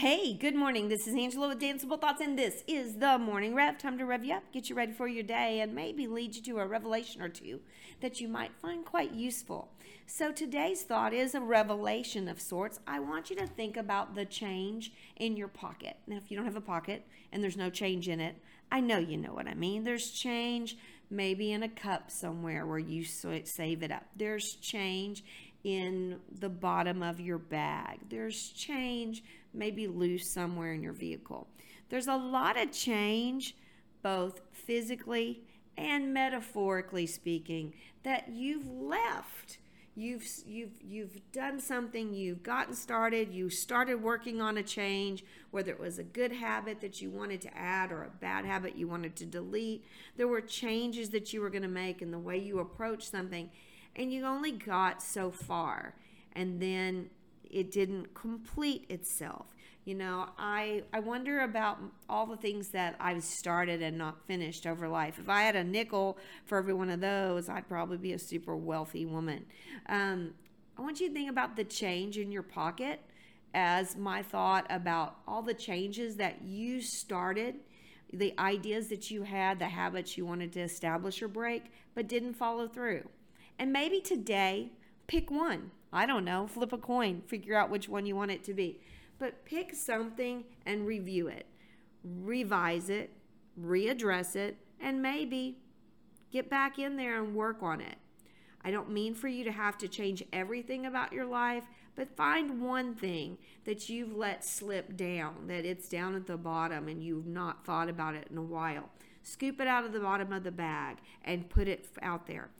Hey, good morning. This is Angela with Danceable Thoughts, and this is the Morning Rev. Time to rev you up, get you ready for your day, and maybe lead you to a revelation or two that you might find quite useful. So, today's thought is a revelation of sorts. I want you to think about the change in your pocket. Now, if you don't have a pocket and there's no change in it, I know you know what I mean. There's change maybe in a cup somewhere where you save it up, there's change in the bottom of your bag. There's change maybe loose somewhere in your vehicle. There's a lot of change, both physically and metaphorically speaking, that you've left. You've, you've, you've done something, you've gotten started, you started working on a change, whether it was a good habit that you wanted to add or a bad habit you wanted to delete. There were changes that you were going to make in the way you approach something, and you only got so far. And then it didn't complete itself. You know, I I wonder about all the things that I've started and not finished over life. If I had a nickel for every one of those, I'd probably be a super wealthy woman. Um, I want you to think about the change in your pocket as my thought about all the changes that you started, the ideas that you had, the habits you wanted to establish or break, but didn't follow through. And maybe today, pick one I don't know, flip a coin, figure out which one you want it to be. But pick something and review it, revise it, readdress it, and maybe get back in there and work on it. I don't mean for you to have to change everything about your life, but find one thing that you've let slip down, that it's down at the bottom and you've not thought about it in a while. Scoop it out of the bottom of the bag and put it out there.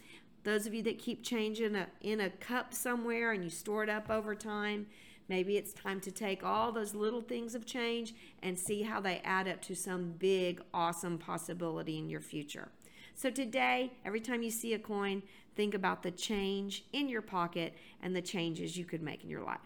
Those of you that keep changing a, in a cup somewhere and you store it up over time, maybe it's time to take all those little things of change and see how they add up to some big, awesome possibility in your future. So today, every time you see a coin, think about the change in your pocket and the changes you could make in your life.